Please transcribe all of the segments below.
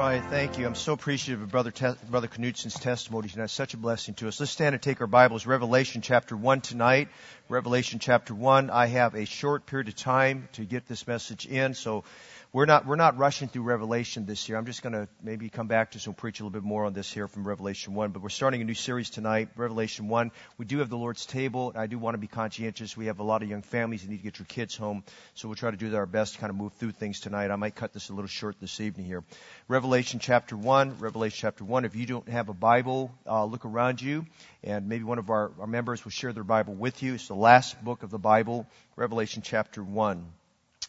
right, thank you. I'm so appreciative of Brother, Te- Brother Knutsen's testimony tonight. Such a blessing to us. Let's stand and take our Bibles. Revelation chapter 1 tonight. Revelation chapter 1. I have a short period of time to get this message in, so we're not, we're not rushing through Revelation this year. I'm just going to maybe come back to some preach a little bit more on this here from Revelation 1. But we're starting a new series tonight, Revelation 1. We do have the Lord's table. I do want to be conscientious. We have a lot of young families that need to get your kids home. So we'll try to do our best to kind of move through things tonight. I might cut this a little short this evening here. Revelation chapter 1, Revelation chapter 1. If you don't have a Bible, uh, look around you and maybe one of our, our members will share their Bible with you. It's the last book of the Bible, Revelation chapter 1.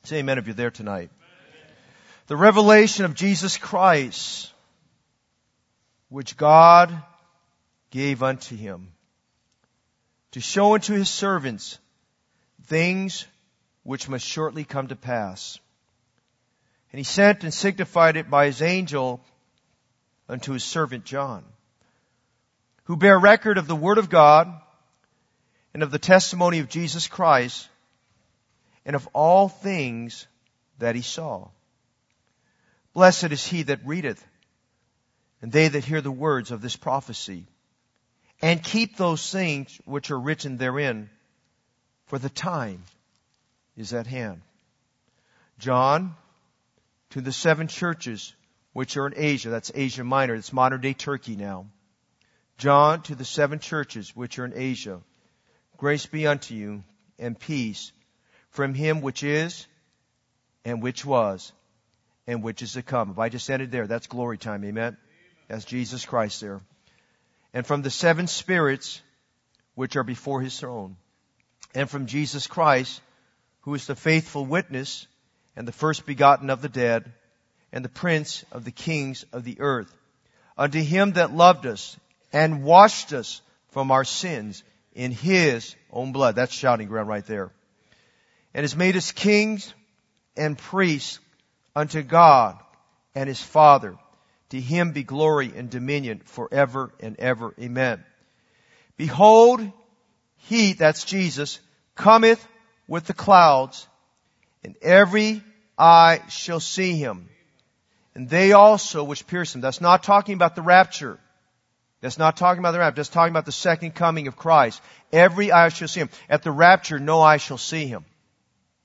Say amen if you're there tonight the revelation of Jesus Christ, which God gave unto him to show unto his servants things which must shortly come to pass. And he sent and signified it by his angel unto his servant John, who bear record of the word of God and of the testimony of Jesus Christ and of all things that he saw. Blessed is he that readeth, and they that hear the words of this prophecy, and keep those things which are written therein, for the time is at hand. John, to the seven churches which are in Asia, that's Asia Minor, that's modern day Turkey now. John, to the seven churches which are in Asia, grace be unto you, and peace from him which is, and which was, and which is to come. If I just ended there, that's glory time. Amen. That's Jesus Christ there. And from the seven spirits which are before his throne. And from Jesus Christ, who is the faithful witness and the first begotten of the dead and the prince of the kings of the earth. Unto him that loved us and washed us from our sins in his own blood. That's shouting ground right there. And has made us kings and priests unto God and his Father. To him be glory and dominion forever and ever. Amen. Behold, he, that's Jesus, cometh with the clouds, and every eye shall see him. And they also which pierce him. That's not talking about the rapture. That's not talking about the rapture. That's talking about the second coming of Christ. Every eye shall see him. At the rapture, no eye shall see him.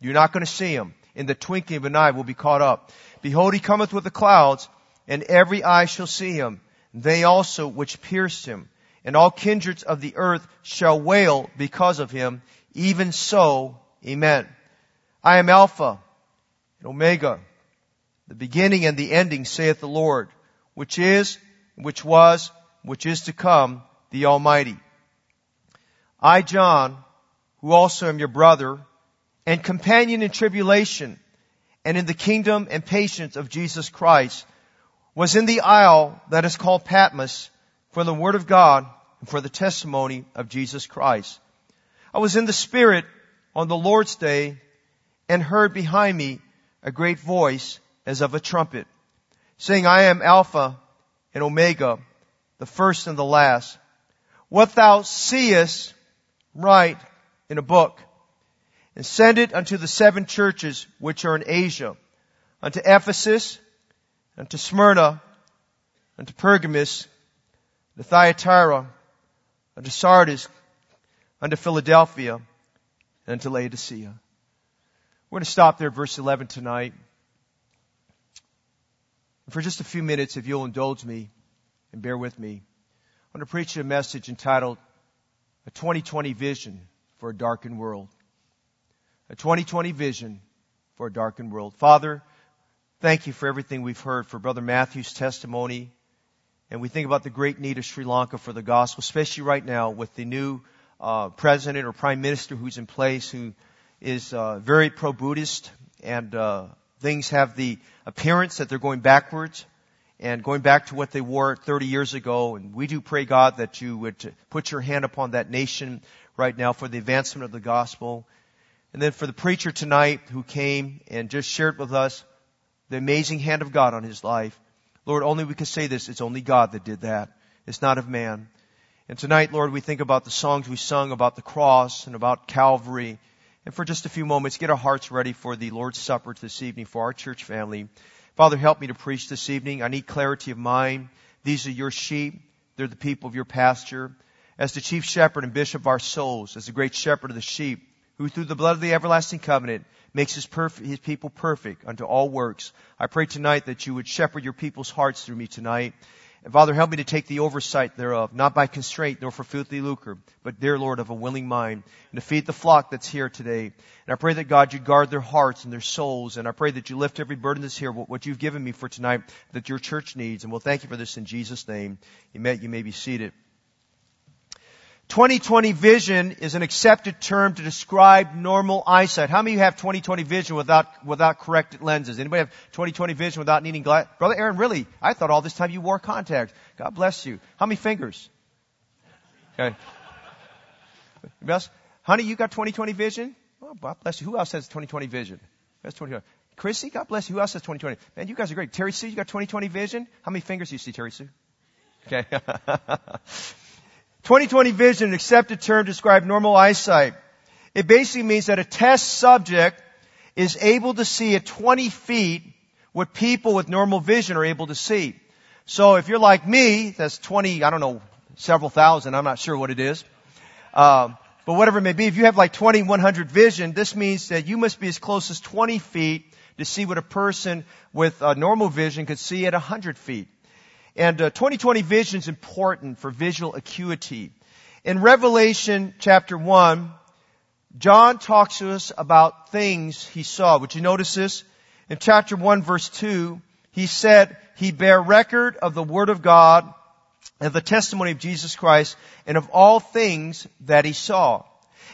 You're not going to see him in the twinkling of an eye will be caught up. Behold, he cometh with the clouds, and every eye shall see him, they also which pierced him. And all kindreds of the earth shall wail because of him. Even so, Amen. I am Alpha and Omega, the beginning and the ending, saith the Lord, which is, which was, which is to come, the Almighty. I, John, who also am your brother and companion in tribulation and in the kingdom and patience of Jesus Christ, was in the isle that is called Patmos for the word of God and for the testimony of Jesus Christ. I was in the Spirit on the Lord's day and heard behind me a great voice as of a trumpet, saying, I am Alpha and Omega, the first and the last. What thou seest, write in a book and send it unto the seven churches which are in Asia, unto Ephesus, unto Smyrna, unto Pergamos, to Thyatira, unto Sardis, unto Philadelphia, and unto Laodicea. We're going to stop there verse 11 tonight. And for just a few minutes, if you'll indulge me and bear with me, I want to preach you a message entitled A 2020 Vision for a Darkened World a 2020 vision for a darkened world. Father, thank you for everything we've heard, for Brother Matthew's testimony. And we think about the great need of Sri Lanka for the gospel, especially right now with the new uh, president or prime minister who's in place who is uh, very pro-Buddhist and uh, things have the appearance that they're going backwards and going back to what they were 30 years ago. And we do pray, God, that you would put your hand upon that nation right now for the advancement of the gospel. And then for the preacher tonight who came and just shared with us the amazing hand of God on his life. Lord, only we can say this. It's only God that did that. It's not of man. And tonight, Lord, we think about the songs we sung about the cross and about Calvary. And for just a few moments, get our hearts ready for the Lord's Supper this evening for our church family. Father, help me to preach this evening. I need clarity of mind. These are your sheep. They're the people of your pasture. As the chief shepherd and bishop of our souls, as the great shepherd of the sheep, who through the blood of the everlasting covenant makes his, perf- his people perfect unto all works. I pray tonight that you would shepherd your people's hearts through me tonight. And Father, help me to take the oversight thereof, not by constraint nor for filthy lucre, but dear Lord, of a willing mind, and to feed the flock that's here today. And I pray that God, you guard their hearts and their souls, and I pray that you lift every burden that's here, what you've given me for tonight, that your church needs. And we'll thank you for this in Jesus' name. Amen. You may be seated. 2020 vision is an accepted term to describe normal eyesight. How many of you have 2020 vision without, without corrected lenses? Anybody have 2020 vision without needing glasses? Brother Aaron, really? I thought all this time you wore contacts. God bless you. How many fingers? Okay. Yes? Honey, you got 2020 vision? Oh, God bless you. Who else has 2020 vision? That's 2020. Chrissy, God bless you. Who else has 2020? Man, you guys are great. Terry Sue, you got 2020 vision? How many fingers do you see, Terry Sue? Okay. 2020 vision, an accepted term to describe normal eyesight. It basically means that a test subject is able to see at 20 feet what people with normal vision are able to see. So if you're like me, that's 20, I don't know, several thousand, I'm not sure what it is. Um, but whatever it may be, if you have like 2100 vision, this means that you must be as close as 20 feet to see what a person with uh, normal vision could see at 100 feet. And uh, 2020 vision is important for visual acuity. In Revelation chapter 1, John talks to us about things he saw. Would you notice this? In chapter 1 verse 2, he said, he bear record of the word of God and the testimony of Jesus Christ and of all things that he saw.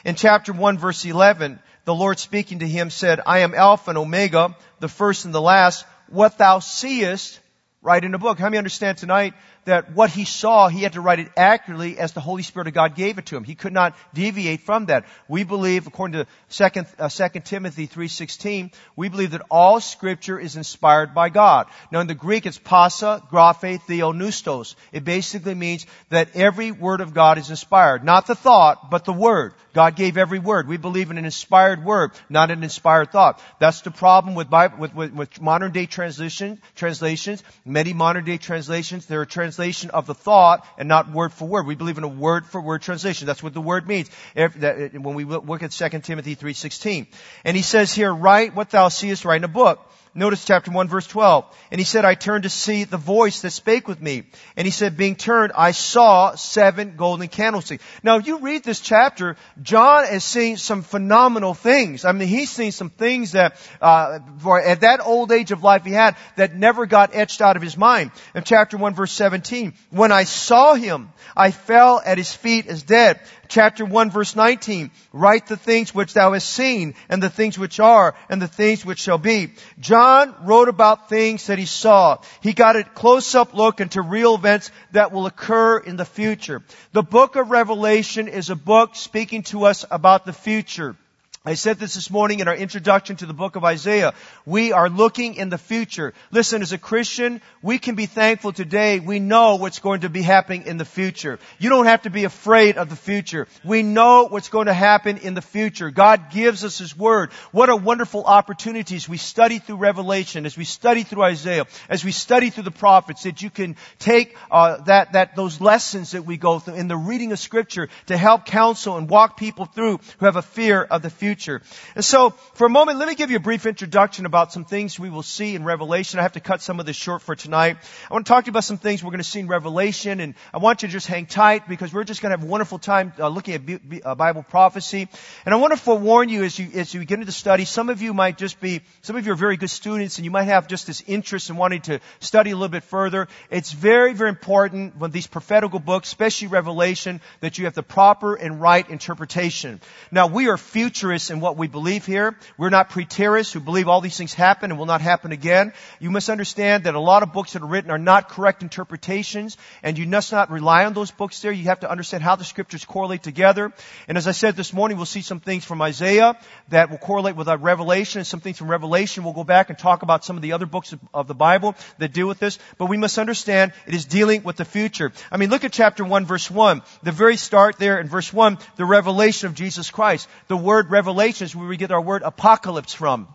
In chapter 1 verse 11, the Lord speaking to him said, I am Alpha and Omega, the first and the last. What thou seest, write in a book. How many understand tonight that what he saw, he had to write it accurately as the Holy Spirit of God gave it to him. He could not deviate from that. We believe, according to 2, uh, 2 Timothy 3.16, we believe that all scripture is inspired by God. Now in the Greek it's pasa, graphe, theopneustos. It basically means that every word of God is inspired. Not the thought, but the word. God gave every word. We believe in an inspired word, not an inspired thought. That's the problem with, Bible, with, with, with modern day translation, translations. Many modern day translations, there are translations translation of the thought and not word for word. We believe in a word for word translation. That's what the word means. When we look at 2 Timothy 3.16. And he says here, write what thou seest, write in a book. Notice chapter 1 verse 12. And he said, I turned to see the voice that spake with me. And he said, being turned, I saw seven golden candlesticks. Now, if you read this chapter, John is seeing some phenomenal things. I mean, he's seeing some things that, uh, at that old age of life he had that never got etched out of his mind. In chapter 1 verse 17, when I saw him, I fell at his feet as dead chapter 1 verse 19, write the things which thou hast seen and the things which are and the things which shall be. John wrote about things that he saw. He got a close up look into real events that will occur in the future. The book of Revelation is a book speaking to us about the future. I said this this morning in our introduction to the book of Isaiah. We are looking in the future. Listen, as a Christian, we can be thankful today. We know what's going to be happening in the future. You don't have to be afraid of the future. We know what's going to happen in the future. God gives us His Word. What a wonderful opportunities we study through Revelation, as we study through Isaiah, as we study through the prophets, that you can take uh, that that those lessons that we go through in the reading of Scripture to help counsel and walk people through who have a fear of the future future. And so, for a moment, let me give you a brief introduction about some things we will see in Revelation. I have to cut some of this short for tonight. I want to talk to you about some things we're going to see in Revelation, and I want you to just hang tight because we're just going to have a wonderful time uh, looking at B- B- uh, Bible prophecy. And I want to forewarn you as you as you get into the study. Some of you might just be, some of you are very good students, and you might have just this interest in wanting to study a little bit further. It's very, very important when these prophetical books, especially Revelation, that you have the proper and right interpretation. Now, we are futurists in what we believe here. We're not preterists who believe all these things happen and will not happen again. You must understand that a lot of books that are written are not correct interpretations, and you must not rely on those books there. You have to understand how the scriptures correlate together. And as I said this morning, we'll see some things from Isaiah that will correlate with our Revelation, and some things from Revelation. We'll go back and talk about some of the other books of, of the Bible that deal with this. But we must understand it is dealing with the future. I mean, look at chapter 1, verse 1. The very start there in verse 1, the revelation of Jesus Christ. The word revelation revelation is where we get our word apocalypse from.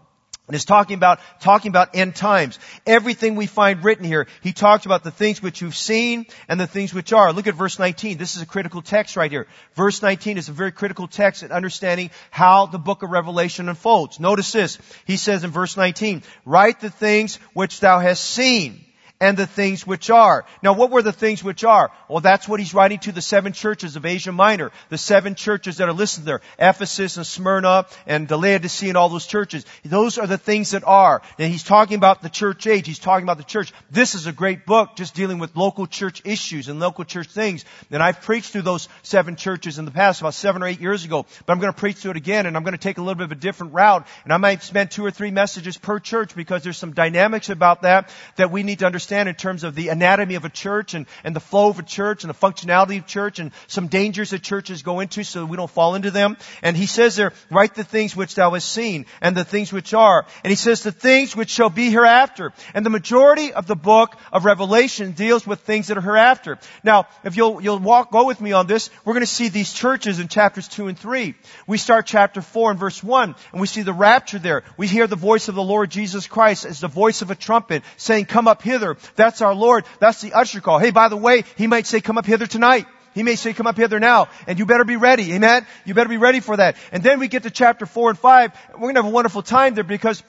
And it's talking about, talking about end times. Everything we find written here, he talks about the things which you've seen and the things which are. Look at verse 19. This is a critical text right here. Verse 19 is a very critical text in understanding how the book of Revelation unfolds. Notice this. He says in verse 19, write the things which thou hast seen and the things which are. Now what were the things which are? Well, that's what he's writing to the seven churches of Asia Minor. The seven churches that are listed there. Ephesus and Smyrna and Laodicea and all those churches. Those are the things that are. And he's talking about the church age. He's talking about the church. This is a great book just dealing with local church issues and local church things. And I've preached through those seven churches in the past, about seven or eight years ago. But I'm going to preach through it again and I'm going to take a little bit of a different route. And I might spend two or three messages per church because there's some dynamics about that that we need to understand understand in terms of the anatomy of a church and, and the flow of a church and the functionality of church and some dangers that churches go into so we don't fall into them. And he says there, write the things which thou hast seen and the things which are. And he says the things which shall be hereafter. And the majority of the book of Revelation deals with things that are hereafter. Now, if you'll, you'll walk, go with me on this, we're going to see these churches in chapters 2 and 3. We start chapter 4 and verse 1 and we see the rapture there. We hear the voice of the Lord Jesus Christ as the voice of a trumpet saying, come up hither. That's our Lord. That's the usher call. Hey, by the way, He might say, come up hither tonight. He may say, come up hither now. And you better be ready. Amen? You better be ready for that. And then we get to chapter 4 and 5. We're going to have a wonderful time there because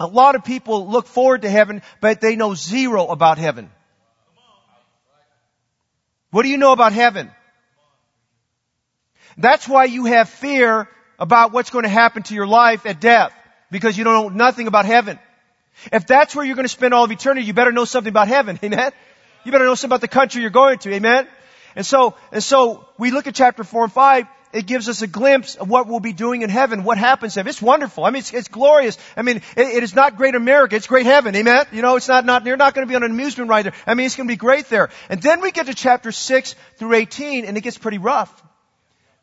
a lot of people look forward to heaven, but they know zero about heaven. What do you know about heaven? That's why you have fear about what's going to happen to your life at death. Because you don't know nothing about heaven. If that's where you're going to spend all of eternity, you better know something about heaven. Amen. You better know something about the country you're going to. Amen. And so, and so we look at chapter four and five. It gives us a glimpse of what we'll be doing in heaven, what happens there. It's wonderful. I mean, it's, it's glorious. I mean, it, it is not great America, it's great heaven. Amen? You know, it's not, not, you're not going to be on an amusement ride there. I mean, it's going to be great there. And then we get to chapter 6 through 18 and it gets pretty rough.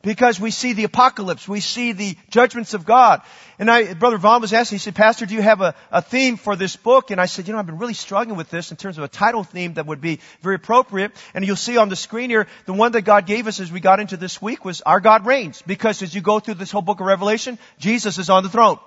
Because we see the apocalypse, we see the judgments of God. And I, Brother Vaughn was asking, he said, Pastor, do you have a, a theme for this book? And I said, you know, I've been really struggling with this in terms of a title theme that would be very appropriate. And you'll see on the screen here, the one that God gave us as we got into this week was Our God Reigns. Because as you go through this whole book of Revelation, Jesus is on the throne.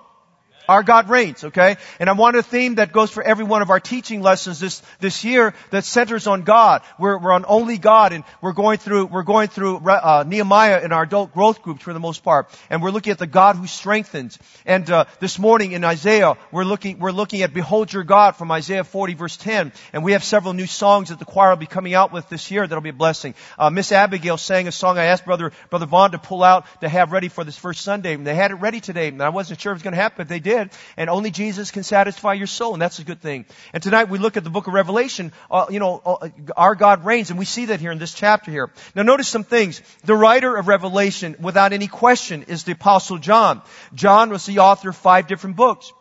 Our God reigns, okay? And I want a theme that goes for every one of our teaching lessons this, this year that centers on God. We're, we're on only God and we're going through, we're going through, uh, Nehemiah in our adult growth groups for the most part. And we're looking at the God who strengthens. And, uh, this morning in Isaiah, we're looking, we're looking at Behold Your God from Isaiah 40 verse 10. And we have several new songs that the choir will be coming out with this year that'll be a blessing. Uh, Miss Abigail sang a song I asked Brother, Brother Vaughn to pull out to have ready for this first Sunday. And they had it ready today. And I wasn't sure it was going to happen, but they did did. And only Jesus can satisfy your soul, and that's a good thing. And tonight we look at the book of Revelation. Uh, you know, uh, our God reigns, and we see that here in this chapter here. Now notice some things. The writer of Revelation, without any question, is the apostle John. John was the author of five different books.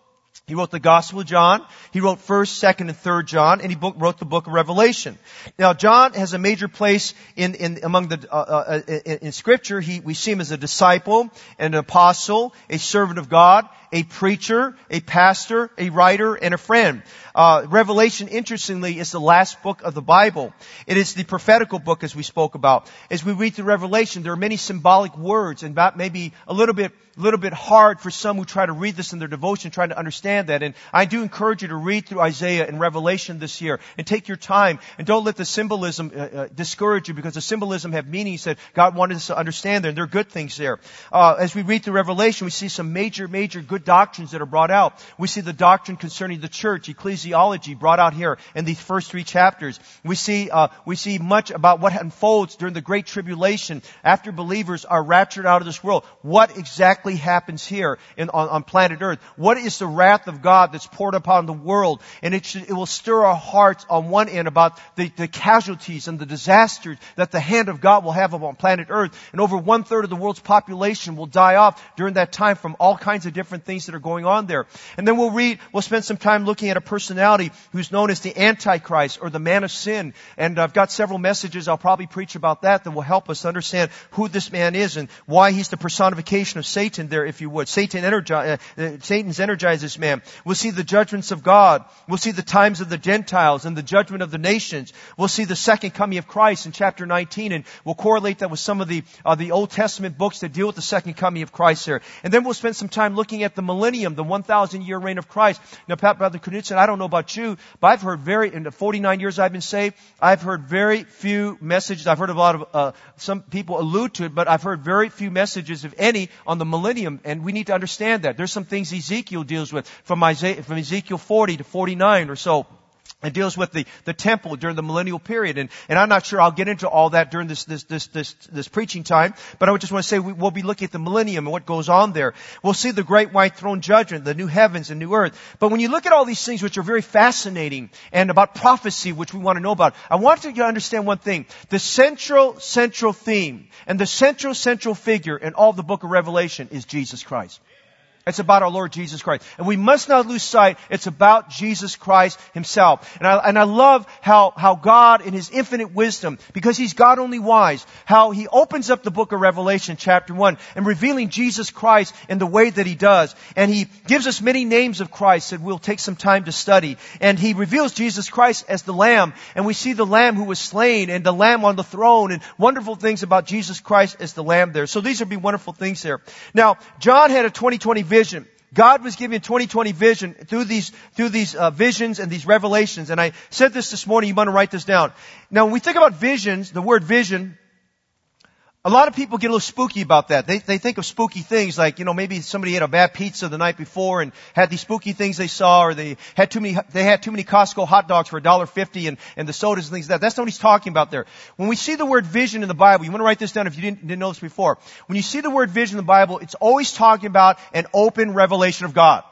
He wrote the Gospel of John. He wrote 1st, 2nd, and 3rd John, and he book, wrote the book of Revelation. Now, John has a major place in, in among the uh, uh, in, in, Scripture. He, we see him as a disciple, and an apostle, a servant of God, a preacher, a pastor, a writer, and a friend. Uh, Revelation, interestingly, is the last book of the Bible. It is the prophetical book, as we spoke about. As we read through Revelation, there are many symbolic words, and that may be a little bit, little bit hard for some who try to read this in their devotion, trying to understand that. And I do encourage you to read through Isaiah and Revelation this year, and take your time, and don't let the symbolism uh, uh, discourage you, because the symbolism have meanings that God wanted us to understand there, and there are good things there. Uh, as we read through Revelation, we see some major, major good doctrines that are brought out. We see the doctrine concerning the church, ecclesiology brought out here in these first three chapters. We see, uh, we see much about what unfolds during the great tribulation after believers are raptured out of this world. What exactly happens here in, on, on planet earth? What is the wrath of God that's poured upon the world? And it, should, it will stir our hearts on one end about the, the casualties and the disasters that the hand of God will have upon planet earth. And over one third of the world's population will die off during that time from all kinds of different things things that are going on there. And then we'll read, we'll spend some time looking at a personality who's known as the Antichrist or the man of sin. And I've got several messages I'll probably preach about that that will help us understand who this man is and why he's the personification of Satan there, if you would. Satan energize, uh, uh, Satan's energized this man. We'll see the judgments of God. We'll see the times of the Gentiles and the judgment of the nations. We'll see the second coming of Christ in chapter 19 and we'll correlate that with some of the, uh, the Old Testament books that deal with the second coming of Christ there. And then we'll spend some time looking at the the millennium, the 1,000 year reign of Christ. Now, Pat, Brother Knudsen, I don't know about you, but I've heard very, in the 49 years I've been saved, I've heard very few messages. I've heard a lot of, uh, some people allude to it, but I've heard very few messages, if any, on the millennium, and we need to understand that. There's some things Ezekiel deals with from, Isaiah, from Ezekiel 40 to 49 or so. It deals with the, the temple during the millennial period. And, and I'm not sure I'll get into all that during this, this, this, this, this preaching time, but I just want to say we, will be looking at the millennium and what goes on there. We'll see the great white throne judgment, the new heavens and new earth. But when you look at all these things which are very fascinating and about prophecy, which we want to know about, I want you to understand one thing. The central, central theme and the central, central figure in all the book of Revelation is Jesus Christ. It's about our Lord Jesus Christ. And we must not lose sight. It's about Jesus Christ Himself. And I, and I love how, how God in His infinite wisdom, because He's God only wise, how He opens up the book of Revelation chapter 1 and revealing Jesus Christ in the way that He does. And He gives us many names of Christ that we'll take some time to study. And He reveals Jesus Christ as the Lamb. And we see the Lamb who was slain and the Lamb on the throne and wonderful things about Jesus Christ as the Lamb there. So these would be wonderful things there. Now, John had a 2020 vision. God was giving 2020 vision through these, through these uh, visions and these revelations. And I said this this morning, you want to write this down. Now when we think about visions, the word vision, a lot of people get a little spooky about that. They, they think of spooky things like, you know, maybe somebody ate a bad pizza the night before and had these spooky things they saw or they had too many, they had too many Costco hot dogs for $1.50 and, and the sodas and things like that. That's not what he's talking about there. When we see the word vision in the Bible, you want to write this down if you didn't, didn't know this before. When you see the word vision in the Bible, it's always talking about an open revelation of God.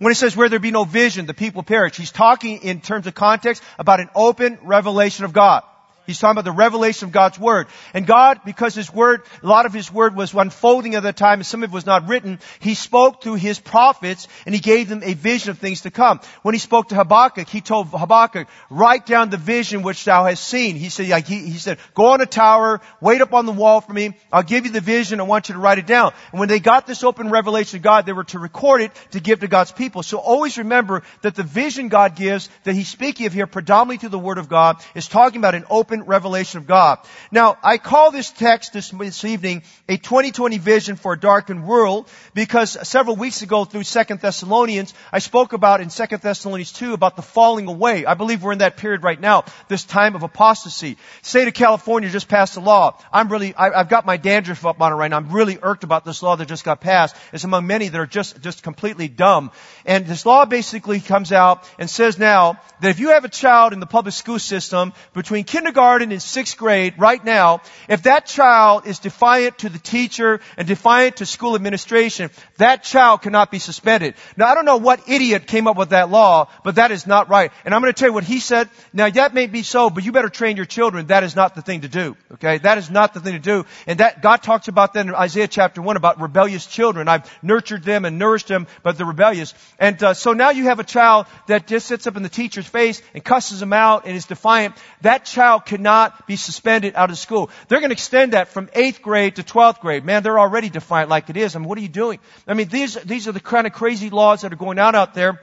When it says where there be no vision, the people perish, he's talking in terms of context about an open revelation of God. He's talking about the revelation of God's Word. And God, because His Word, a lot of His Word was unfolding at the time and some of it was not written, He spoke through His prophets and He gave them a vision of things to come. When He spoke to Habakkuk, He told Habakkuk, write down the vision which thou hast seen. He said, he, he said, go on a tower, wait up on the wall for me, I'll give you the vision, I want you to write it down. And when they got this open revelation of God, they were to record it to give to God's people. So always remember that the vision God gives, that He's speaking of here predominantly through the Word of God, is talking about an open open revelation of God. Now, I call this text this, evening a 2020 vision for a darkened world because several weeks ago through Second Thessalonians, I spoke about in Second Thessalonians 2 about the falling away. I believe we're in that period right now, this time of apostasy. State of California just passed a law. I'm really, I, have got my dandruff up on it right now. I'm really irked about this law that just got passed. It's among many that are just, just completely dumb. And this law basically comes out and says now that if you have a child in the public school system between kindergarten kindergarten in sixth grade right now, if that child is defiant to the teacher and defiant to school administration, that child cannot be suspended. Now I don't know what idiot came up with that law, but that is not right. And I'm going to tell you what he said. Now that may be so, but you better train your children. That is not the thing to do. Okay? That is not the thing to do. And that, God talks about that in Isaiah chapter 1 about rebellious children. I've nurtured them and nourished them, but they're rebellious. And uh, so now you have a child that just sits up in the teacher's face and cusses him out and is defiant. That child cannot be suspended out of school. They're going to extend that from 8th grade to 12th grade. Man, they're already defiant like it is. I mean, what are you doing? I mean, these, these are the kind of crazy laws that are going on out there.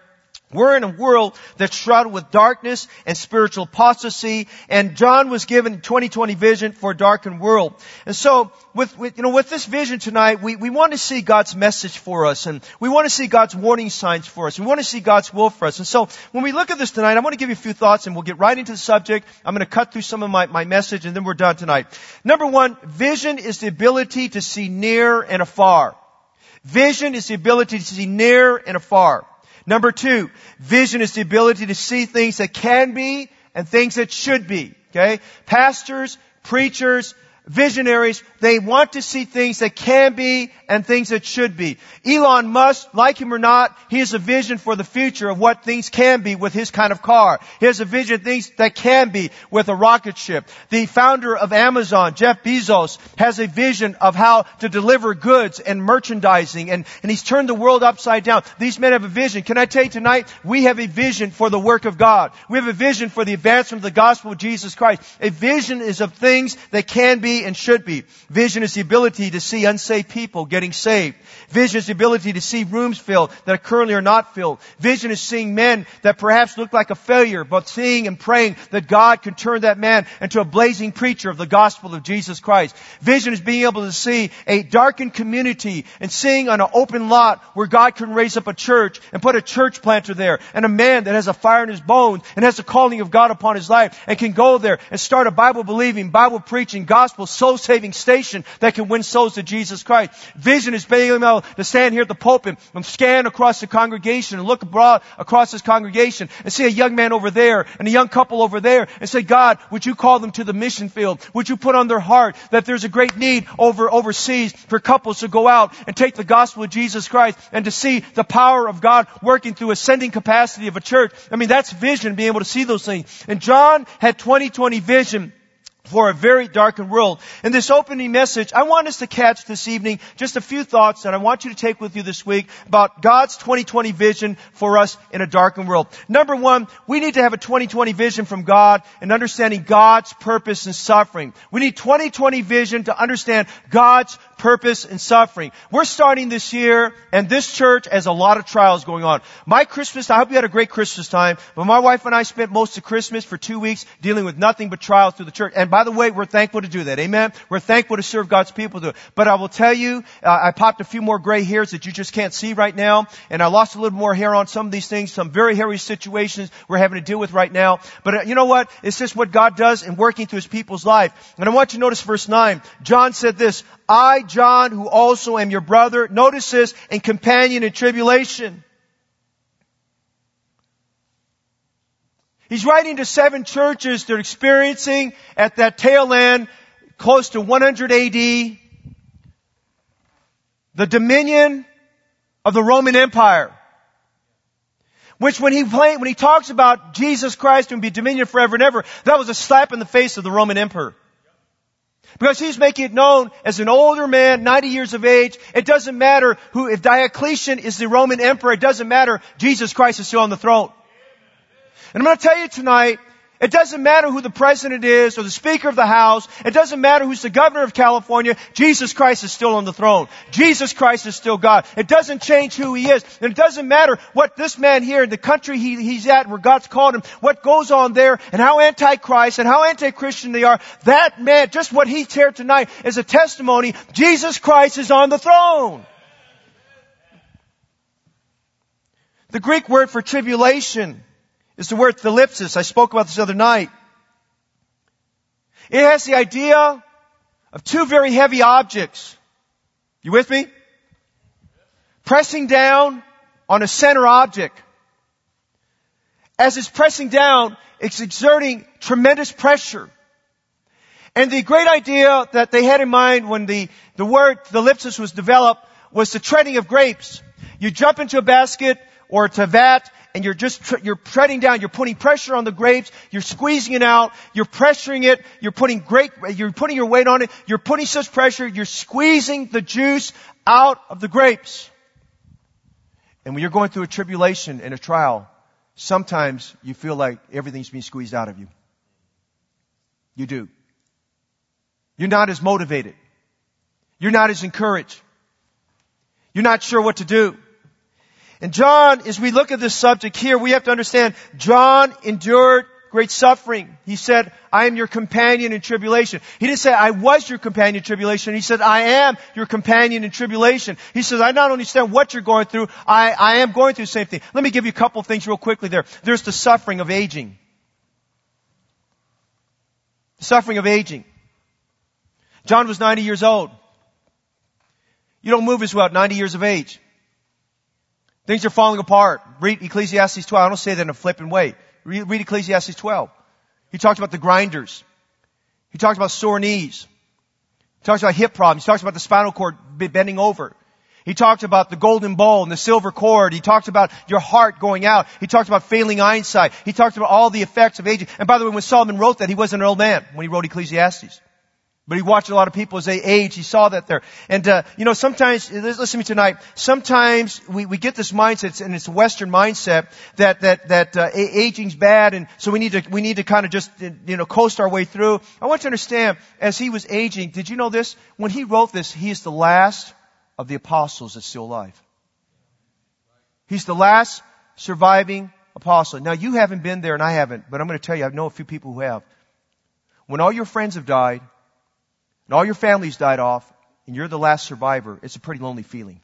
We're in a world that's shrouded with darkness and spiritual apostasy, and John was given 2020 vision for a darkened world. And so, with, with, you know, with this vision tonight, we, we want to see God's message for us, and we want to see God's warning signs for us. and We want to see God's will for us. And so, when we look at this tonight, I want to give you a few thoughts, and we'll get right into the subject. I'm going to cut through some of my, my message, and then we're done tonight. Number one, vision is the ability to see near and afar. Vision is the ability to see near and afar. Number two, vision is the ability to see things that can be and things that should be. Okay? Pastors, preachers, visionaries, they want to see things that can be and things that should be. Elon Musk, like him or not, he has a vision for the future of what things can be with his kind of car. He has a vision of things that can be with a rocket ship. The founder of Amazon, Jeff Bezos, has a vision of how to deliver goods and merchandising and, and he's turned the world upside down. These men have a vision. Can I tell you tonight, we have a vision for the work of God. We have a vision for the advancement of the gospel of Jesus Christ. A vision is of things that can be be and should be. Vision is the ability to see unsaved people getting saved. Vision is the ability to see rooms filled that currently are not filled. Vision is seeing men that perhaps look like a failure, but seeing and praying that God can turn that man into a blazing preacher of the gospel of Jesus Christ. Vision is being able to see a darkened community and seeing on an open lot where God can raise up a church and put a church planter there and a man that has a fire in his bones and has a calling of God upon his life and can go there and start a Bible believing, Bible preaching, gospel soul saving station that can win souls to Jesus Christ. Vision is being able to stand here at the pulpit and scan across the congregation and look abroad across this congregation and see a young man over there and a young couple over there and say, God, would you call them to the mission field? Would you put on their heart that there's a great need over overseas for couples to go out and take the gospel of Jesus Christ and to see the power of God working through ascending capacity of a church? I mean, that's vision, being able to see those things. And John had 2020 vision for a very darkened world. In this opening message, I want us to catch this evening just a few thoughts that I want you to take with you this week about God's 2020 vision for us in a darkened world. Number one, we need to have a 2020 vision from God and understanding God's purpose in suffering. We need 2020 vision to understand God's purpose and suffering. We're starting this year and this church has a lot of trials going on. My Christmas, I hope you had a great Christmas time, but my wife and I spent most of Christmas for two weeks dealing with nothing but trials through the church. And by the way, we're thankful to do that. Amen. We're thankful to serve God's people to. But I will tell you, uh, I popped a few more gray hairs that you just can't see right now, and I lost a little more hair on some of these things. Some very hairy situations we're having to deal with right now. But uh, you know what? It's just what God does in working through His people's life. And I want you to notice verse nine. John said this: I, John, who also am your brother, notice this, and companion in tribulation. He's writing to seven churches they're experiencing at that tail end, close to 100 AD, the dominion of the Roman Empire. Which when he when he talks about Jesus Christ and be dominion forever and ever, that was a slap in the face of the Roman emperor. Because he's making it known as an older man, 90 years of age. It doesn't matter who, if Diocletian is the Roman emperor, it doesn't matter. Jesus Christ is still on the throne. And I'm going to tell you tonight, it doesn't matter who the president is or the speaker of the house. It doesn't matter who's the governor of California. Jesus Christ is still on the throne. Jesus Christ is still God. It doesn't change who he is. And it doesn't matter what this man here in the country he, he's at where God's called him, what goes on there and how anti-Christ and how anti-Christian they are. That man, just what he's here tonight is a testimony. Jesus Christ is on the throne. The Greek word for tribulation the word thlipsis. I spoke about this other night. It has the idea of two very heavy objects. You with me? Pressing down on a center object. As it's pressing down, it's exerting tremendous pressure. And the great idea that they had in mind when the, the word thlipsis was developed was the treading of grapes. You jump into a basket or a vat and you're just, you're treading down, you're putting pressure on the grapes, you're squeezing it out, you're pressuring it, you're putting great, you're putting your weight on it, you're putting such pressure, you're squeezing the juice out of the grapes. And when you're going through a tribulation and a trial, sometimes you feel like everything's being squeezed out of you. You do. You're not as motivated. You're not as encouraged. You're not sure what to do. And John, as we look at this subject here, we have to understand John endured great suffering. He said, I am your companion in tribulation. He didn't say, I was your companion in tribulation. He said, I am your companion in tribulation. He says, I not only understand what you're going through, I, I am going through the same thing. Let me give you a couple things real quickly there. There's the suffering of aging. The suffering of aging. John was 90 years old. You don't move as well at 90 years of age. Things are falling apart. Read Ecclesiastes 12. I don't say that in a flippant way. Read, read Ecclesiastes 12. He talks about the grinders. He talks about sore knees. He talks about hip problems. He talks about the spinal cord bending over. He talks about the golden bowl and the silver cord. He talks about your heart going out. He talks about failing eyesight. He talks about all the effects of aging. And by the way, when Solomon wrote that, he wasn't an old man when he wrote Ecclesiastes. But he watched a lot of people as they age. He saw that there. And, uh, you know, sometimes, listen to me tonight, sometimes we, we get this mindset, and it's a Western mindset, that, that, that, uh, aging's bad, and so we need to, we need to kind of just, you know, coast our way through. I want you to understand, as he was aging, did you know this? When he wrote this, he is the last of the apostles that's still alive. He's the last surviving apostle. Now you haven't been there and I haven't, but I'm going to tell you, I know a few people who have. When all your friends have died, and all your family's died off, and you're the last survivor, it's a pretty lonely feeling.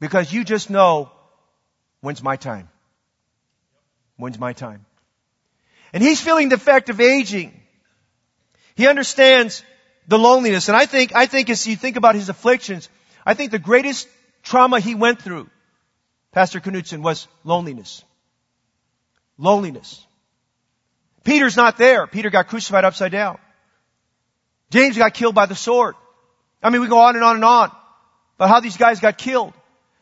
Because you just know, when's my time? When's my time? And he's feeling the effect of aging. He understands the loneliness. And I think, I think as you think about his afflictions, I think the greatest trauma he went through, Pastor Knutson, was loneliness. Loneliness. Peter's not there. Peter got crucified upside down. James got killed by the sword. I mean, we go on and on and on about how these guys got killed.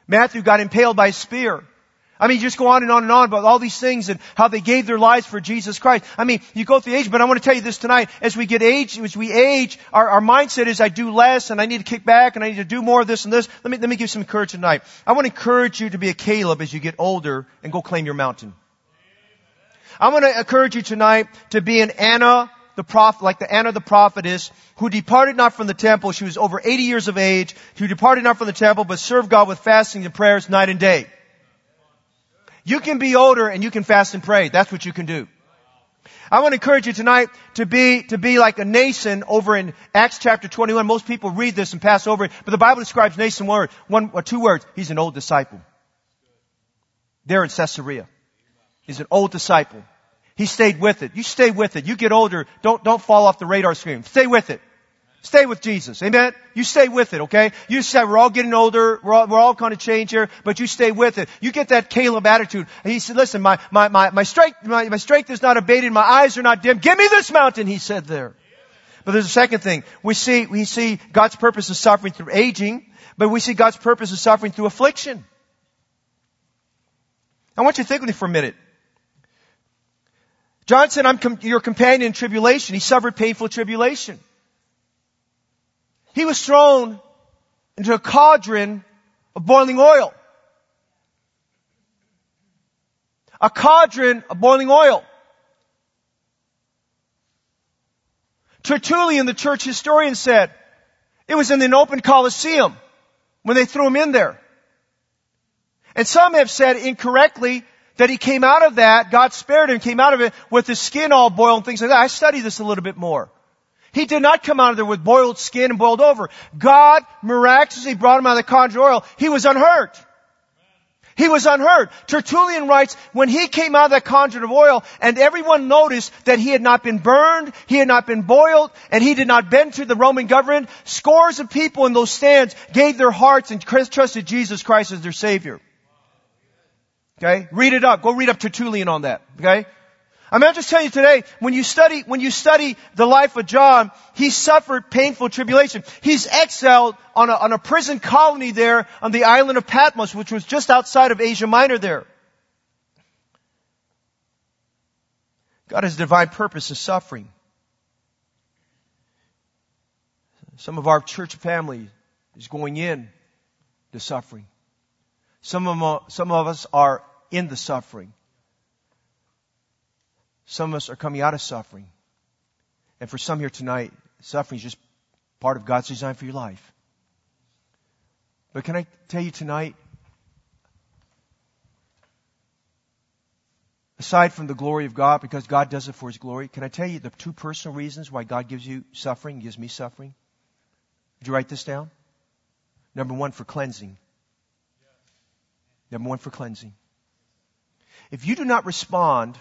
Matthew got impaled by a spear. I mean, just go on and on and on about all these things and how they gave their lives for Jesus Christ. I mean, you go through age, but I want to tell you this tonight. As we get age, as we age, our, our mindset is I do less and I need to kick back and I need to do more of this and this. Let me, let me give some encouragement tonight. I want to encourage you to be a Caleb as you get older and go claim your mountain. I want to encourage you tonight to be an Anna the prophet, like the Anna the prophetess, who departed not from the temple. She was over 80 years of age, who departed not from the temple, but served God with fasting and prayers night and day. You can be older and you can fast and pray. That's what you can do. I want to encourage you tonight to be, to be like a Mnason over in Acts chapter 21. Most people read this and pass over it, but the Bible describes Mnason word, one or two words. He's an old disciple. There in Caesarea. He's an old disciple. He stayed with it. You stay with it. You get older. Don't, don't fall off the radar screen. Stay with it. Stay with Jesus. Amen? You stay with it, okay? You say, we're all getting older, we're all, we're all kind of change here, but you stay with it. You get that Caleb attitude. He said, listen, my, my, my, my strength, my, my strength is not abated, my eyes are not dim. Give me this mountain, he said there. But there's a second thing. We see, we see God's purpose of suffering through aging, but we see God's purpose of suffering through affliction. I want you to think with me for a minute. John said, I'm com- your companion in tribulation. He suffered painful tribulation. He was thrown into a cauldron of boiling oil. A cauldron of boiling oil. Tertullian, the church historian said, it was in an open coliseum when they threw him in there. And some have said incorrectly that he came out of that, God spared him, came out of it with his skin all boiled and things like that. I studied this a little bit more. He did not come out of there with boiled skin and boiled over. God miraculously brought him out of the conjure oil. He was unhurt. He was unhurt. Tertullian writes, when he came out of that conjure of oil and everyone noticed that he had not been burned, he had not been boiled, and he did not bend to the Roman government, scores of people in those stands gave their hearts and trusted Jesus Christ as their Savior. Okay? Read it up. Go read up Tertullian on that. Okay? I'm I'm just telling you today, when you study, when you study the life of John, he suffered painful tribulation. He's exiled on a, on a prison colony there on the island of Patmos, which was just outside of Asia Minor there. God has divine purpose of suffering. Some of our church family is going in to suffering. Some of, some of us are in the suffering. Some of us are coming out of suffering. And for some here tonight, suffering is just part of God's design for your life. But can I tell you tonight, aside from the glory of God, because God does it for His glory, can I tell you the two personal reasons why God gives you suffering, gives me suffering? Did you write this down? Number one, for cleansing. Number one, for cleansing. If you do not respond,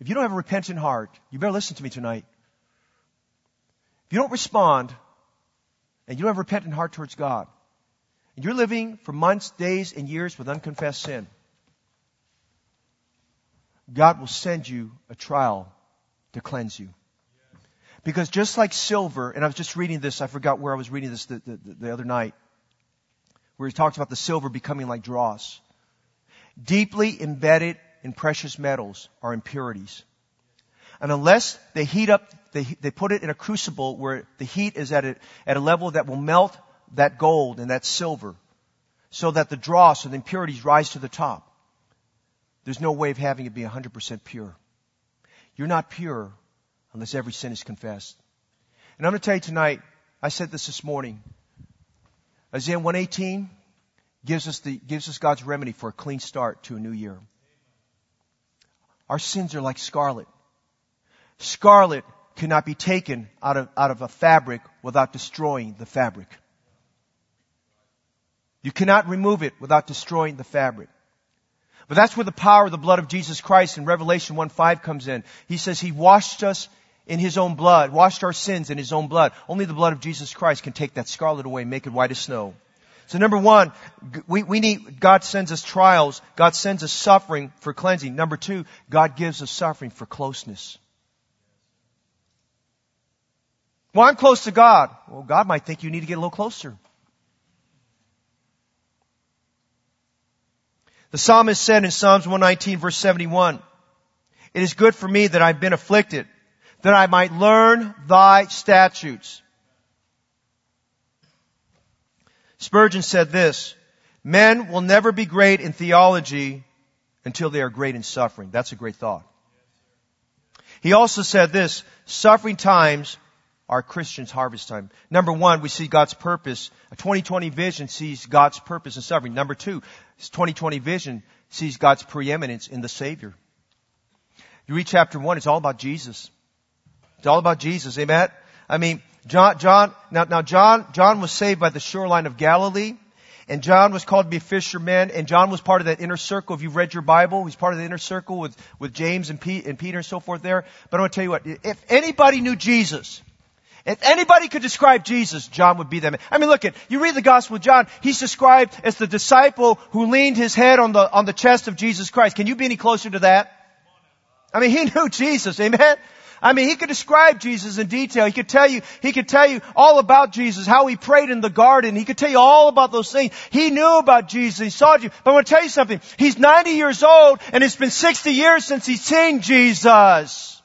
if you don't have a repentant heart, you better listen to me tonight. If you don't respond, and you don't have a repentant heart towards God, and you're living for months, days, and years with unconfessed sin, God will send you a trial to cleanse you. Because just like silver, and I was just reading this, I forgot where I was reading this the, the, the other night where he talks about the silver becoming like dross. Deeply embedded in precious metals are impurities. And unless they heat up, they, they put it in a crucible where the heat is at a, at a level that will melt that gold and that silver so that the dross or the impurities rise to the top. There's no way of having it be 100% pure. You're not pure unless every sin is confessed. And I'm going to tell you tonight, I said this this morning. Isaiah 118 gives us the, gives us God's remedy for a clean start to a new year. Our sins are like scarlet. Scarlet cannot be taken out of, out of a fabric without destroying the fabric. You cannot remove it without destroying the fabric. But that's where the power of the blood of Jesus Christ in Revelation 1-5 comes in. He says he washed us in his own blood, washed our sins in his own blood. Only the blood of Jesus Christ can take that scarlet away, and make it white as snow. So number one, we, we need, God sends us trials. God sends us suffering for cleansing. Number two, God gives us suffering for closeness. Well, I'm close to God. Well, God might think you need to get a little closer. The psalmist said in Psalms 119 verse 71, It is good for me that I've been afflicted, that I might learn thy statutes. Spurgeon said this, men will never be great in theology until they are great in suffering. That's a great thought. He also said this, suffering times are Christians' harvest time. Number one, we see God's purpose. A 2020 vision sees God's purpose in suffering. Number two, 2020 vision sees God's preeminence in the Savior. You read chapter one, it's all about Jesus. It's all about Jesus. Amen? I mean, John, John, now, now John, John was saved by the shoreline of Galilee. And John was called to be a fisherman, and John was part of that inner circle. If you've read your Bible, he's part of the inner circle with, with James and, Pete, and Peter and so forth there. But I want to tell you what, if anybody knew Jesus, if anybody could describe Jesus, John would be that man. I mean, look at, you read the Gospel of John, he's described as the disciple who leaned his head on the, on the chest of Jesus Christ. Can you be any closer to that? I mean, he knew Jesus, amen? I mean, he could describe Jesus in detail. He could tell you, he could tell you all about Jesus, how he prayed in the garden. He could tell you all about those things. He knew about Jesus. He saw you. But I want to tell you something. He's 90 years old and it's been 60 years since he's seen Jesus.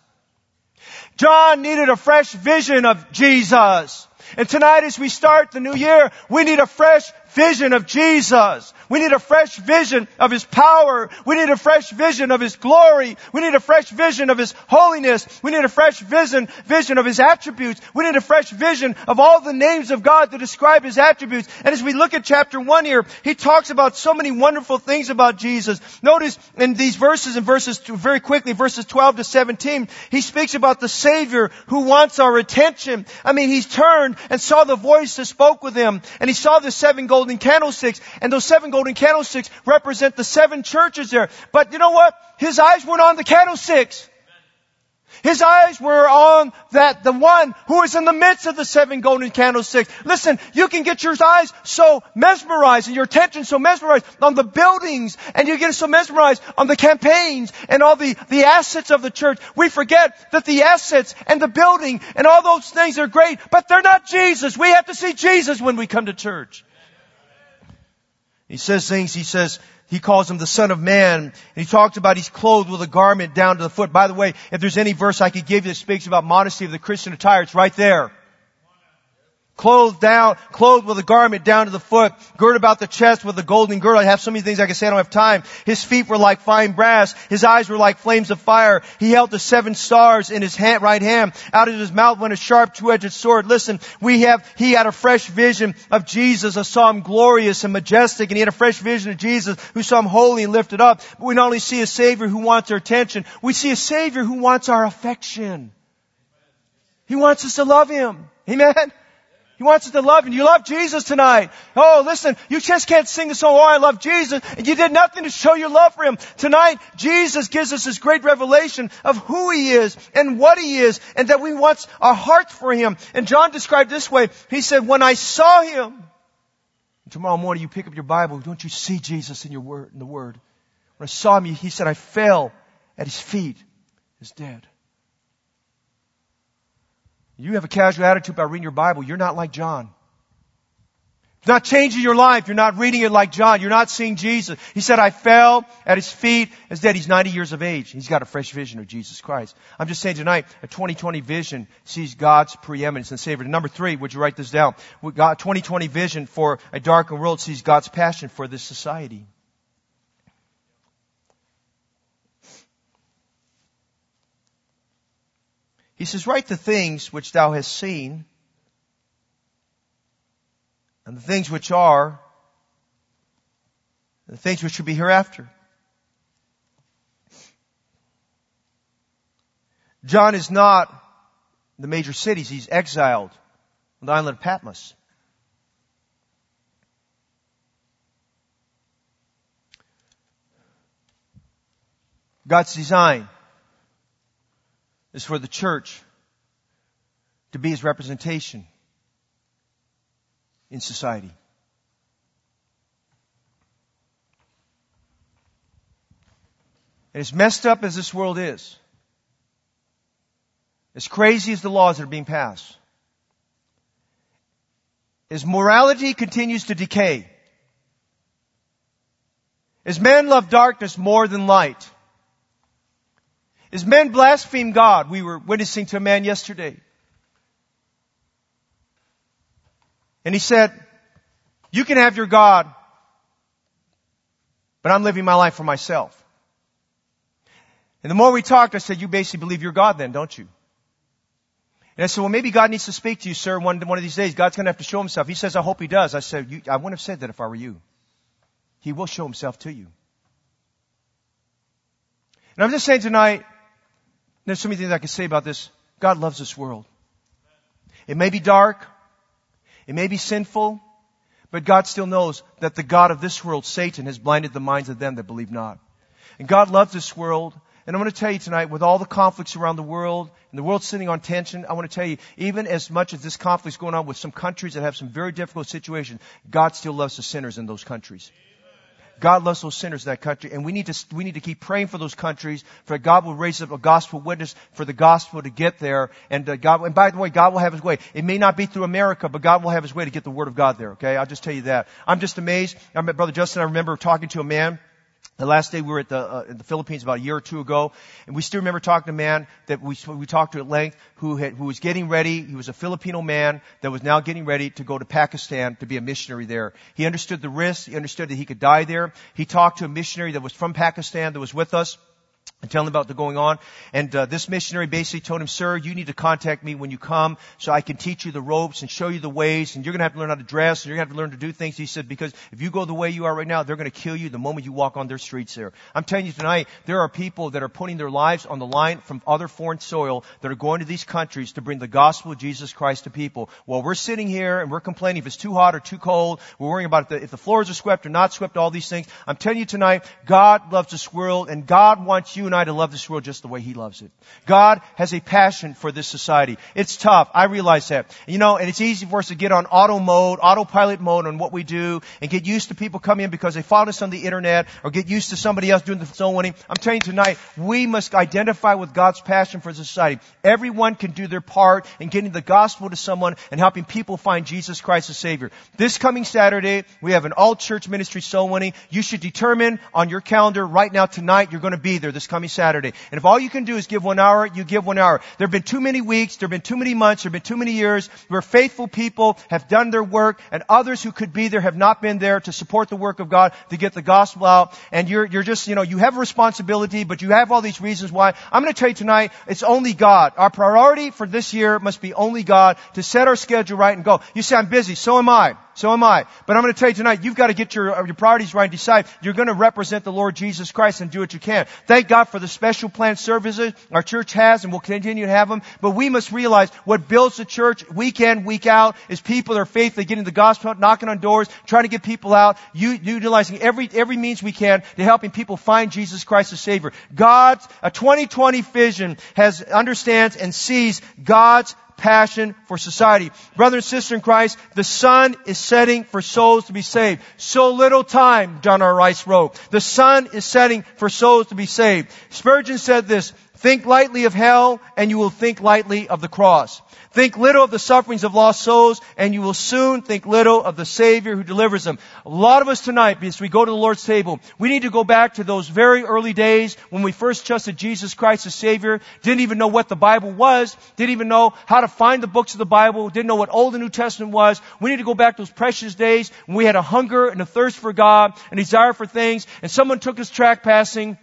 John needed a fresh vision of Jesus. And tonight as we start the new year, we need a fresh vision of Jesus. We need a fresh vision of His power. We need a fresh vision of His glory. We need a fresh vision of His holiness. We need a fresh vision, vision of His attributes. We need a fresh vision of all the names of God to describe His attributes. And as we look at chapter 1 here, He talks about so many wonderful things about Jesus. Notice in these verses, in verses, two, very quickly, verses 12 to 17, He speaks about the Savior who wants our attention. I mean, He's turned and saw the voice that spoke with Him, and He saw the seven gold golden candlesticks, and those seven golden candlesticks represent the seven churches there. But you know what? His eyes weren't on the candlesticks. His eyes were on that, the one who is in the midst of the seven golden candlesticks. Listen, you can get your eyes so mesmerized and your attention so mesmerized on the buildings and you get so mesmerized on the campaigns and all the, the assets of the church. We forget that the assets and the building and all those things are great, but they're not Jesus. We have to see Jesus when we come to church. He says things, he says, he calls him the son of man. And he talks about he's clothed with a garment down to the foot. By the way, if there's any verse I could give you that speaks about modesty of the Christian attire, it's right there clothed down, clothed with a garment down to the foot, girt about the chest with a golden girdle. I have so many things I can say, I don't have time. His feet were like fine brass. His eyes were like flames of fire. He held the seven stars in his hand, right hand. Out of his mouth went a sharp two-edged sword. Listen, we have, he had a fresh vision of Jesus. I saw him glorious and majestic, and he had a fresh vision of Jesus who saw him holy and lifted up. But we not only see a Savior who wants our attention, we see a Savior who wants our affection. He wants us to love Him. Amen? He wants us to love him. You love Jesus tonight. Oh, listen, you just can't sing the song, Oh, I love Jesus, and you did nothing to show your love for him. Tonight, Jesus gives us this great revelation of who he is and what he is, and that we want our hearts for him. And John described this way. He said, when I saw him, tomorrow morning you pick up your Bible, don't you see Jesus in your word, in the word? When I saw him, he said, I fell at his feet as dead. You have a casual attitude about reading your Bible. You're not like John. It's not changing your life. You're not reading it like John. You're not seeing Jesus. He said, I fell at his feet as dead. He's 90 years of age. He's got a fresh vision of Jesus Christ. I'm just saying tonight, a 2020 vision sees God's preeminence and Savior. Number three, would you write this down? God, 2020 vision for a darkened world sees God's passion for this society. He says, write the things which thou hast seen and the things which are, and the things which should be hereafter. John is not in the major cities. He's exiled on the island of Patmos. God's design is for the church to be his representation in society. And as messed up as this world is, as crazy as the laws that are being passed, as morality continues to decay, as men love darkness more than light, as men blaspheme God, we were witnessing to a man yesterday And he said, you can have your God, but I'm living my life for myself. And the more we talked, I said, you basically believe you're God then, don't you? And I said, well, maybe God needs to speak to you, sir, one, one of these days. God's going to have to show himself. He says, I hope he does. I said, I wouldn't have said that if I were you. He will show himself to you. And I'm just saying tonight, there's so many things I can say about this. God loves this world. It may be dark. It may be sinful, but God still knows that the God of this world, Satan, has blinded the minds of them that believe not. And God loves this world. And I'm going to tell you tonight, with all the conflicts around the world, and the world sitting on tension, I want to tell you, even as much as this conflict is going on with some countries that have some very difficult situations, God still loves the sinners in those countries. God loves those sinners in that country, and we need to we need to keep praying for those countries. For God will raise up a gospel witness for the gospel to get there, and uh, God. And by the way, God will have His way. It may not be through America, but God will have His way to get the word of God there. Okay, I'll just tell you that. I'm just amazed. I met Brother Justin. I remember talking to a man the last day we were at the, uh, in the Philippines about a year or two ago, and we still remember talking to a man that we, we talked to at length who, had, who was getting ready. He was a Filipino man that was now getting ready to go to Pakistan to be a missionary there. He understood the risks. He understood that he could die there. He talked to a missionary that was from Pakistan that was with us and tell him about the going on. And uh, this missionary basically told him, "Sir, you need to contact me when you come, so I can teach you the ropes and show you the ways. And you're going to have to learn how to dress, and you're going to have to learn to do things." He said, "Because if you go the way you are right now, they're going to kill you the moment you walk on their streets there." I'm telling you tonight, there are people that are putting their lives on the line from other foreign soil that are going to these countries to bring the gospel of Jesus Christ to people. While we're sitting here and we're complaining if it's too hot or too cold, we're worrying about if the, if the floors are swept or not swept, all these things. I'm telling you tonight, God loves this world, and God wants you and I to love this world just the way He loves it. God has a passion for this society. It's tough. I realize that. You know, and it's easy for us to get on auto mode, autopilot mode on what we do and get used to people coming in because they found us on the internet or get used to somebody else doing the soul winning. I'm telling you tonight, we must identify with God's passion for society. Everyone can do their part in getting the gospel to someone and helping people find Jesus Christ as Savior. This coming Saturday, we have an all church ministry soul winning. You should determine on your calendar right now tonight you're going to be there this coming Saturday. And if all you can do is give one hour, you give one hour. There have been too many weeks, there have been too many months, there have been too many years where faithful people have done their work and others who could be there have not been there to support the work of God, to get the gospel out. And you're, you're just, you know, you have a responsibility, but you have all these reasons why. I'm going to tell you tonight, it's only God. Our priority for this year must be only God to set our schedule right and go. You say, I'm busy. So am I. So am I. But I'm going to tell you tonight, you've got to get your, uh, your priorities right and decide you're going to represent the Lord Jesus Christ and do what you can. Thank God for the special planned services our church has and will continue to have them. But we must realize what builds the church week in, week out is people that are faithfully getting the gospel out, knocking on doors, trying to get people out, utilizing every, every means we can to helping people find Jesus Christ as Savior. God's, a 2020 vision has, understands and sees God's passion for society. Brother and sister in Christ, the sun is setting for souls to be saved. So little time, John R. Rice wrote. The sun is setting for souls to be saved. Spurgeon said this, Think lightly of hell and you will think lightly of the cross. Think little of the sufferings of lost souls and you will soon think little of the Savior who delivers them. A lot of us tonight, as we go to the Lord's table, we need to go back to those very early days when we first trusted Jesus Christ as Savior, didn't even know what the Bible was, didn't even know how to find the books of the Bible, didn't know what Old and New Testament was. We need to go back to those precious days when we had a hunger and a thirst for God, a desire for things, and someone took us track passing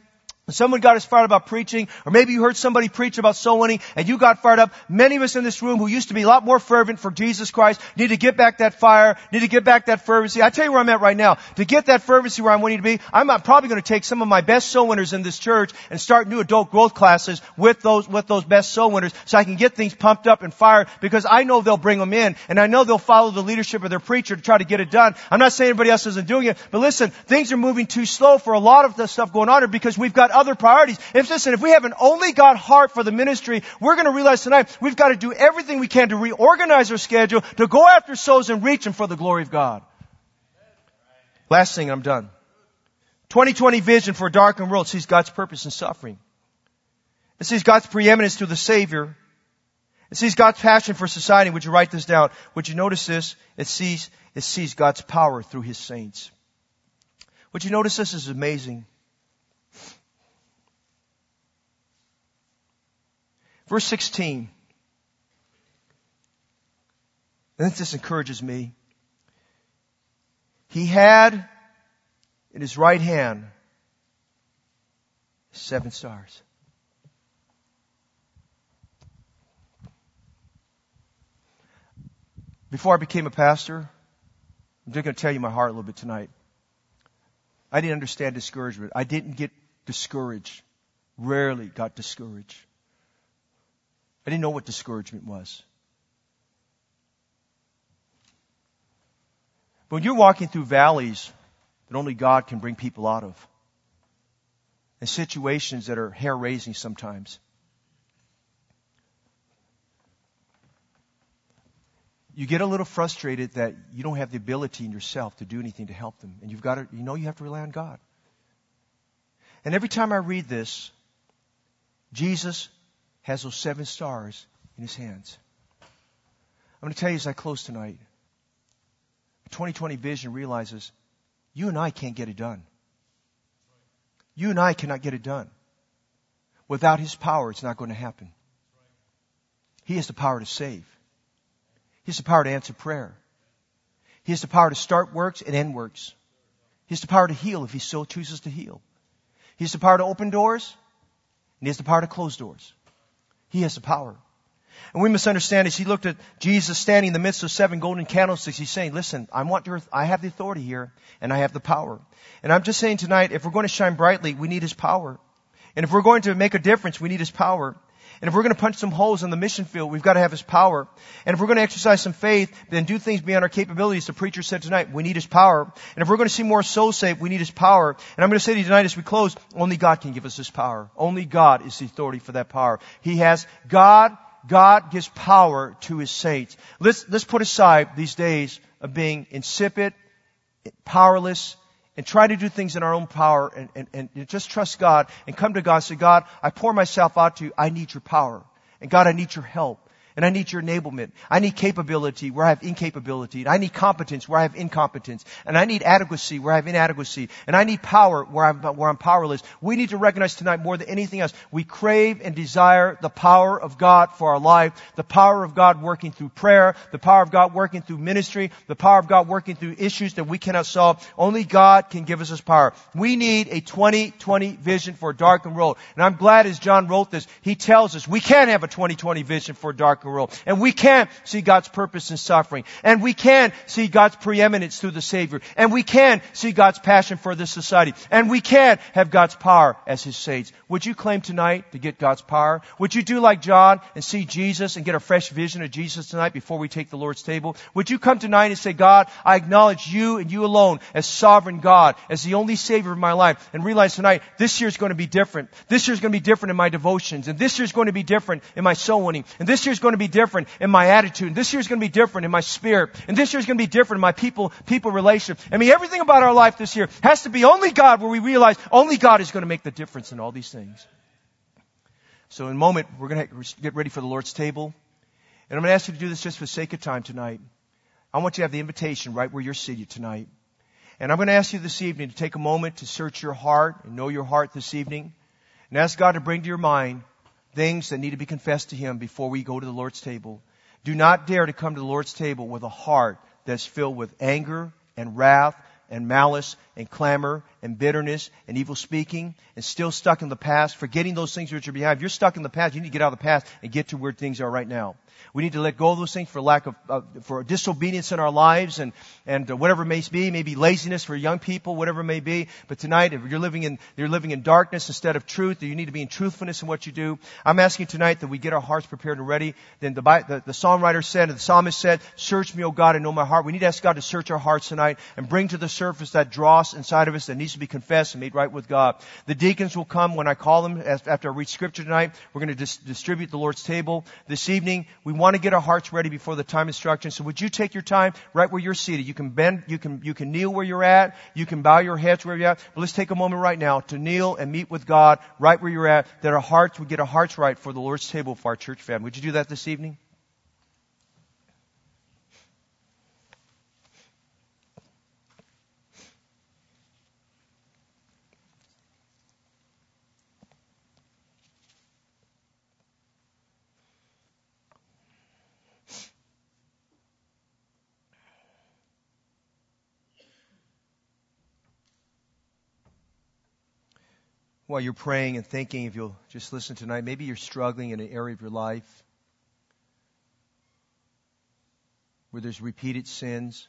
Someone got us fired about preaching, or maybe you heard somebody preach about soul winning and you got fired up. Many of us in this room who used to be a lot more fervent for Jesus Christ need to get back that fire, need to get back that fervency. I tell you where I'm at right now. To get that fervency where I'm wanting to be, I'm probably going to take some of my best soul winners in this church and start new adult growth classes with those, with those best soul winners so I can get things pumped up and fired because I know they'll bring them in and I know they'll follow the leadership of their preacher to try to get it done. I'm not saying anybody else isn't doing it, but listen, things are moving too slow for a lot of the stuff going on here because we've got other priorities. If listen, if we have an only God heart for the ministry, we're going to realize tonight we've got to do everything we can to reorganize our schedule to go after souls and reach them for the glory of God. Last thing, I'm done. 2020 vision for a darkened world sees God's purpose in suffering. It sees God's preeminence through the Savior. It sees God's passion for society. Would you write this down? Would you notice this? It sees, it sees God's power through His saints. Would you notice this is amazing? Verse 16. And this encourages me. He had in his right hand seven stars. Before I became a pastor, I'm just going to tell you my heart a little bit tonight. I didn't understand discouragement. I didn't get discouraged. Rarely got discouraged. I didn't know what discouragement was. But when you're walking through valleys that only God can bring people out of, and situations that are hair raising sometimes, you get a little frustrated that you don't have the ability in yourself to do anything to help them. And you've got to, you know you have to rely on God. And every time I read this, Jesus has those seven stars in his hands. I'm going to tell you as I close tonight, 2020 vision realizes you and I can't get it done. You and I cannot get it done. Without his power, it's not going to happen. He has the power to save. He has the power to answer prayer. He has the power to start works and end works. He has the power to heal if he so chooses to heal. He has the power to open doors, and he has the power to close doors. He has the power. And we must understand as he looked at Jesus standing in the midst of seven golden candlesticks, he's saying, listen, I want your, I have the authority here and I have the power. And I'm just saying tonight, if we're going to shine brightly, we need his power. And if we're going to make a difference, we need his power. And if we're going to punch some holes in the mission field, we've got to have His power. And if we're going to exercise some faith, then do things beyond our capabilities, the preacher said tonight, we need His power. And if we're going to see more souls saved, we need His power. And I'm going to say to you tonight as we close, only God can give us His power. Only God is the authority for that power. He has, God, God gives power to His saints. Let's, let's put aside these days of being insipid, powerless, and try to do things in our own power and, and, and just trust God and come to God and say, God, I pour myself out to you. I need your power. And God, I need your help. And I need your enablement. I need capability where I have incapability. And I need competence where I have incompetence. And I need adequacy where I have inadequacy. And I need power where I'm, where I'm powerless. We need to recognize tonight more than anything else, we crave and desire the power of God for our life, the power of God working through prayer, the power of God working through ministry, the power of God working through issues that we cannot solve. Only God can give us His power. We need a 2020 vision for a darkened world. And I'm glad as John wrote this, he tells us we can have a 2020 vision for a darkened And we can see God's purpose in suffering. And we can see God's preeminence through the Savior. And we can see God's passion for this society. And we can have God's power as His saints. Would you claim tonight to get God's power? Would you do like John and see Jesus and get a fresh vision of Jesus tonight before we take the Lord's table? Would you come tonight and say, God, I acknowledge you and you alone as sovereign God, as the only Savior of my life, and realize tonight this year is going to be different. This year is going to be different in my devotions, and this year is going to be different in my soul winning, and this year is going to to be different in my attitude. This year is going to be different in my spirit. And this year is going to be different in my people, people relationship. I mean, everything about our life this year has to be only God where we realize only God is going to make the difference in all these things. So in a moment, we're going to get ready for the Lord's table. And I'm going to ask you to do this just for the sake of time tonight. I want you to have the invitation right where you're seated tonight. And I'm going to ask you this evening to take a moment to search your heart and know your heart this evening and ask God to bring to your mind things that need to be confessed to Him before we go to the Lord's table. Do not dare to come to the Lord's table with a heart that's filled with anger and wrath and malice and clamor and bitterness and evil speaking and still stuck in the past, forgetting those things which are behind. If you're stuck in the past, you need to get out of the past and get to where things are right now. We need to let go of those things for lack of, uh, for disobedience in our lives and, and uh, whatever it may be, maybe laziness for young people, whatever it may be. But tonight, if you're living in, you're living in darkness instead of truth, you need to be in truthfulness in what you do. I'm asking tonight that we get our hearts prepared and ready. Then the, the, the songwriter said, and the psalmist said, search me, O God, and know my heart. We need to ask God to search our hearts tonight and bring to the surface that dross inside of us that needs to be confessed and made right with God. The deacons will come when I call them after I read scripture tonight. We're going to dis- distribute the Lord's table this evening. We want to get our hearts ready before the time instruction. So would you take your time right where you're seated? You can bend, you can, you can kneel where you're at. You can bow your heads where you're at. But let's take a moment right now to kneel and meet with God right where you're at, that our hearts would get our hearts right for the Lord's table for our church family. Would you do that this evening? While you're praying and thinking, if you'll just listen tonight, maybe you're struggling in an area of your life where there's repeated sins,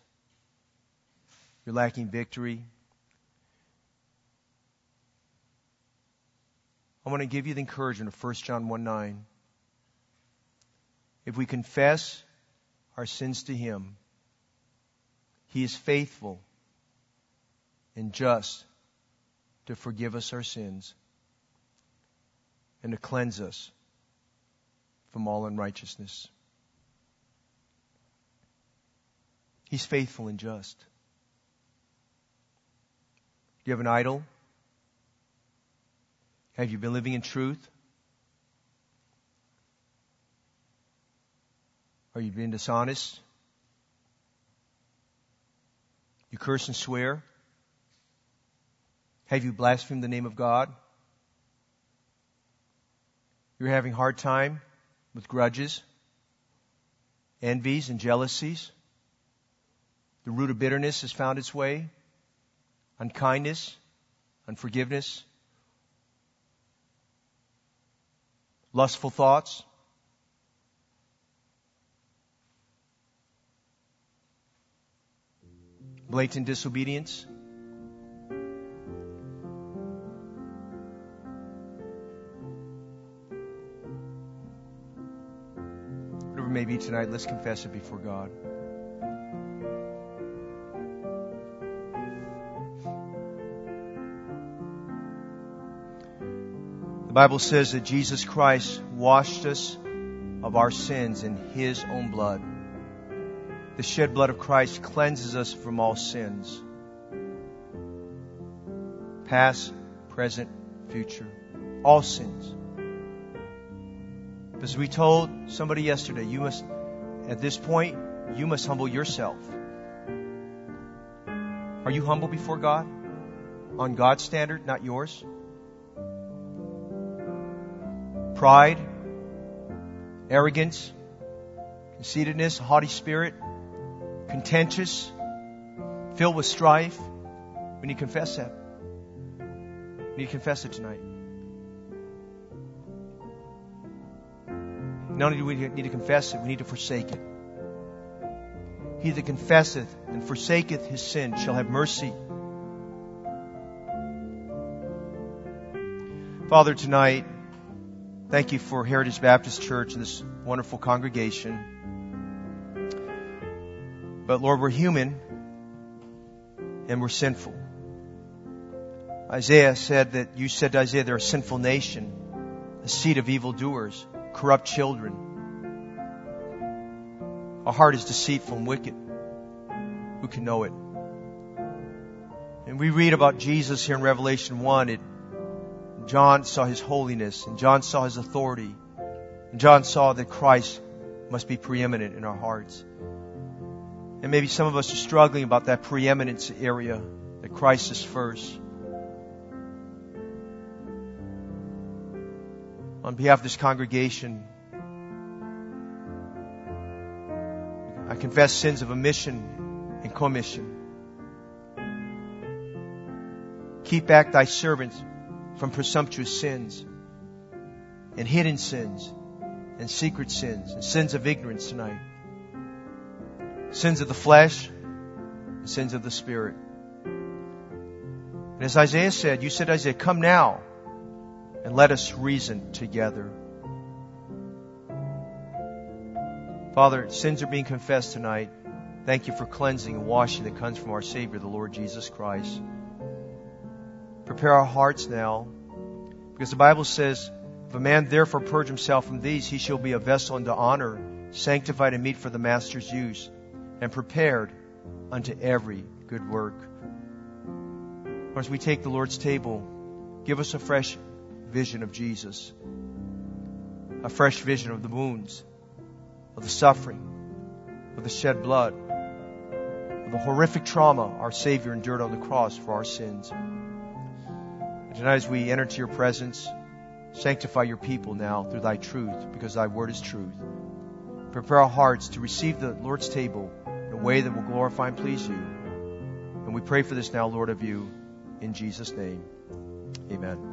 you're lacking victory. I want to give you the encouragement of 1 John 1 9. If we confess our sins to Him, He is faithful and just to forgive us our sins and to cleanse us from all unrighteousness. He's faithful and just. Do you have an idol? Have you been living in truth? Are you being dishonest? You curse and swear? Have you blasphemed the name of God? You're having hard time with grudges, envies, and jealousies. The root of bitterness has found its way. Unkindness, unforgiveness, lustful thoughts. Blatant disobedience. May be tonight, let's confess it before God. The Bible says that Jesus Christ washed us of our sins in His own blood. The shed blood of Christ cleanses us from all sins. Past, present, future. All sins. As we told somebody yesterday, you must, at this point, you must humble yourself. Are you humble before God? On God's standard, not yours? Pride, arrogance, conceitedness, haughty spirit, contentious, filled with strife. We need to confess that. We need to confess it tonight. Not only do we need to confess it, we need to forsake it. He that confesseth and forsaketh his sin shall have mercy. Father, tonight, thank you for Heritage Baptist Church and this wonderful congregation. But Lord, we're human and we're sinful. Isaiah said that you said to Isaiah, they're a sinful nation, a seed of evildoers corrupt children. Our heart is deceitful and wicked. Who can know it? And we read about Jesus here in Revelation 1. It John saw his holiness, and John saw his authority, and John saw that Christ must be preeminent in our hearts. And maybe some of us are struggling about that preeminence area, that Christ is first. On behalf of this congregation, I confess sins of omission and commission. Keep back thy servants from presumptuous sins and hidden sins and secret sins and sins of ignorance tonight. Sins of the flesh and sins of the spirit. And as Isaiah said, you said, Isaiah, come now and let us reason together. Father, sins are being confessed tonight. Thank you for cleansing and washing that comes from our Savior, the Lord Jesus Christ. Prepare our hearts now, because the Bible says, if a man therefore purge himself from these, he shall be a vessel unto honor, sanctified and meet for the master's use, and prepared unto every good work. As we take the Lord's table, give us a fresh vision of Jesus, a fresh vision of the wounds, of the suffering, of the shed blood, of the horrific trauma our Savior endured on the cross for our sins. And tonight, as we enter into your presence, Sanctify your people now through thy truth, because thy word is truth. Prepare our hearts to receive the Lord's table in a way that will glorify and please you. And we pray for this now, Lord, of you, in Jesus' name. Amen.